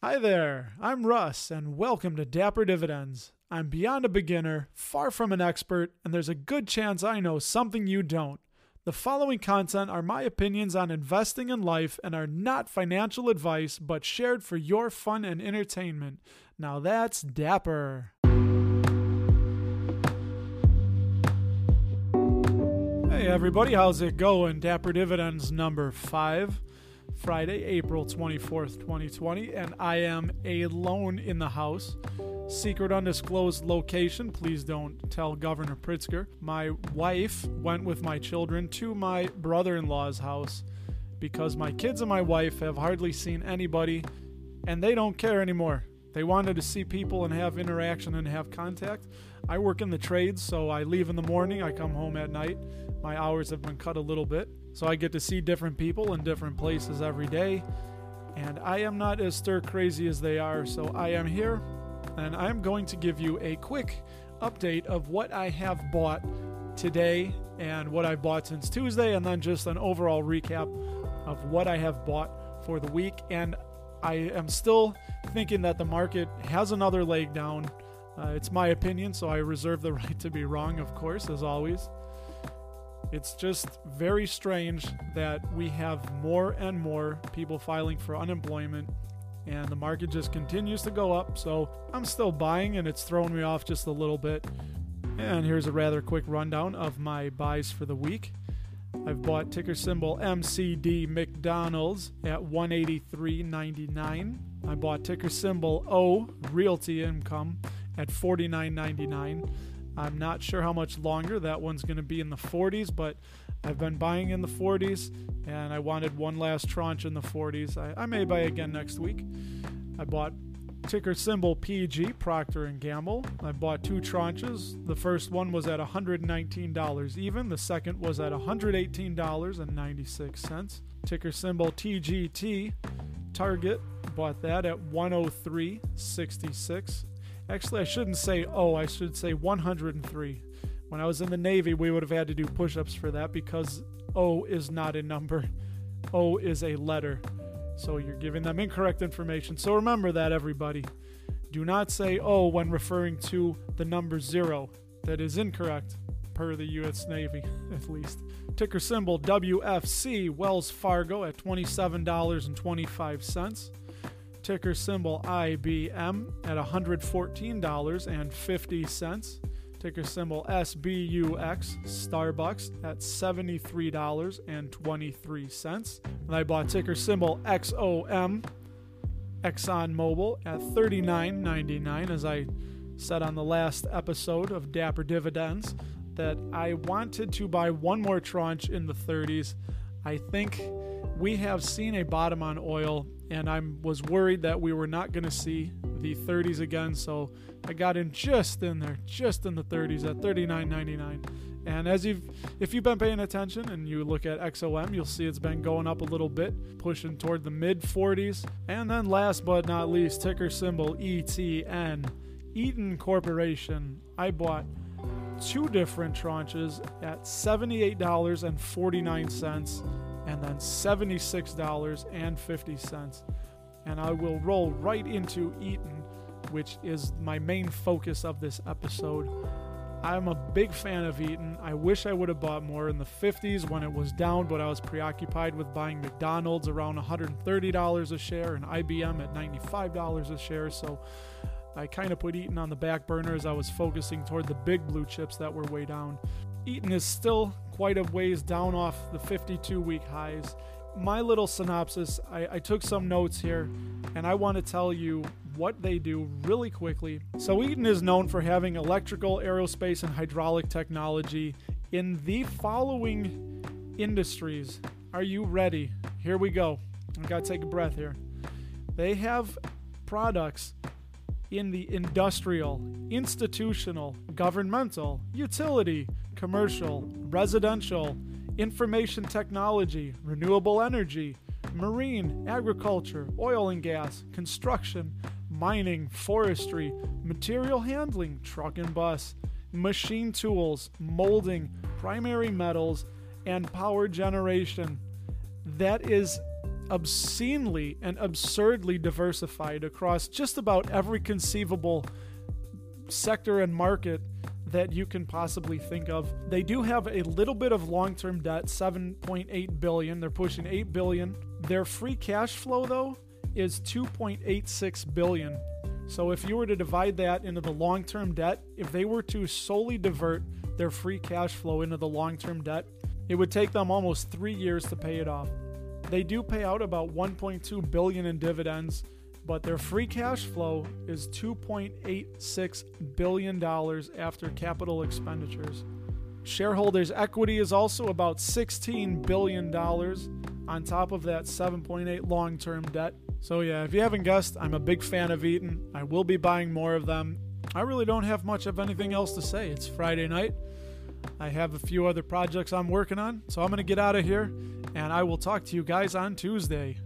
Hi there, I'm Russ, and welcome to Dapper Dividends. I'm beyond a beginner, far from an expert, and there's a good chance I know something you don't. The following content are my opinions on investing in life and are not financial advice, but shared for your fun and entertainment. Now that's Dapper. Hey everybody, how's it going? Dapper Dividends number five. Friday, April 24th, 2020, and I am alone in the house. Secret undisclosed location. Please don't tell Governor Pritzker. My wife went with my children to my brother in law's house because my kids and my wife have hardly seen anybody and they don't care anymore. They wanted to see people and have interaction and have contact. I work in the trades, so I leave in the morning, I come home at night. My hours have been cut a little bit. So I get to see different people in different places every day. And I am not as stir crazy as they are, so I am here and I'm going to give you a quick update of what I have bought today and what I've bought since Tuesday, and then just an overall recap of what I have bought for the week. And I am still thinking that the market has another leg down. Uh, it's my opinion, so I reserve the right to be wrong, of course, as always. It's just very strange that we have more and more people filing for unemployment and the market just continues to go up. So I'm still buying and it's throwing me off just a little bit. And here's a rather quick rundown of my buys for the week. I've bought ticker symbol MCD McDonald's at 183.99. I bought ticker symbol O Realty Income at 49.99. I'm not sure how much longer that one's going to be in the 40s, but I've been buying in the 40s, and I wanted one last tranche in the 40s. I, I may buy again next week. I bought ticker symbol PG Procter and Gamble. I bought two tranches. The first one was at $119 even. The second was at $118.96. Ticker symbol TGT Target. Bought that at 103.66. Actually, I shouldn't say oh, I should say 103. When I was in the Navy, we would have had to do push ups for that because O is not a number, O is a letter. So you're giving them incorrect information. So remember that, everybody. Do not say O when referring to the number zero. That is incorrect, per the U.S. Navy, at least. Ticker symbol WFC Wells Fargo at $27.25 ticker symbol IBM at $114.50. Ticker symbol SBUX Starbucks at $73.23. And I bought ticker symbol XOM ExxonMobil at $39.99 as I said on the last episode of Dapper Dividends that I wanted to buy one more tranche in the 30s. I think we have seen a bottom on oil and I was worried that we were not going to see the 30s again. So I got in just in there, just in the 30s at 39.99. And as you've, if you've been paying attention and you look at XOM, you'll see it's been going up a little bit, pushing toward the mid 40s. And then last but not least, ticker symbol ETN, Eaton Corporation. I bought two different tranches at $78.49 and then $76.50. And I will roll right into Eaton, which is my main focus of this episode. I'm a big fan of Eaton. I wish I would have bought more in the 50s when it was down, but I was preoccupied with buying McDonald's around $130 a share and IBM at $95 a share. So I kind of put Eaton on the back burner as I was focusing toward the big blue chips that were way down. Eaton is still quite a ways down off the 52 week highs. My little synopsis I, I took some notes here, and I want to tell you what they do really quickly. So, Eaton is known for having electrical, aerospace, and hydraulic technology in the following industries. Are you ready? Here we go. I gotta take a breath here. They have products in the industrial, institutional, governmental, utility, commercial, residential, information technology, renewable energy, marine, agriculture, oil and gas, construction, mining, forestry, material handling, truck and bus, machine tools, molding, primary metals, and power generation. That is obscenely and absurdly diversified across just about every conceivable sector and market that you can possibly think of. They do have a little bit of long-term debt, 7.8 billion. They're pushing 8 billion. Their free cash flow though is 2.86 billion. So if you were to divide that into the long-term debt, if they were to solely divert their free cash flow into the long-term debt, it would take them almost 3 years to pay it off. They do pay out about 1.2 billion in dividends, but their free cash flow is 2.86 billion dollars after capital expenditures. Shareholders' equity is also about 16 billion dollars on top of that 7.8 long-term debt. So yeah, if you haven't guessed, I'm a big fan of Eaton. I will be buying more of them. I really don't have much of anything else to say. It's Friday night. I have a few other projects I'm working on, so I'm going to get out of here and I will talk to you guys on Tuesday.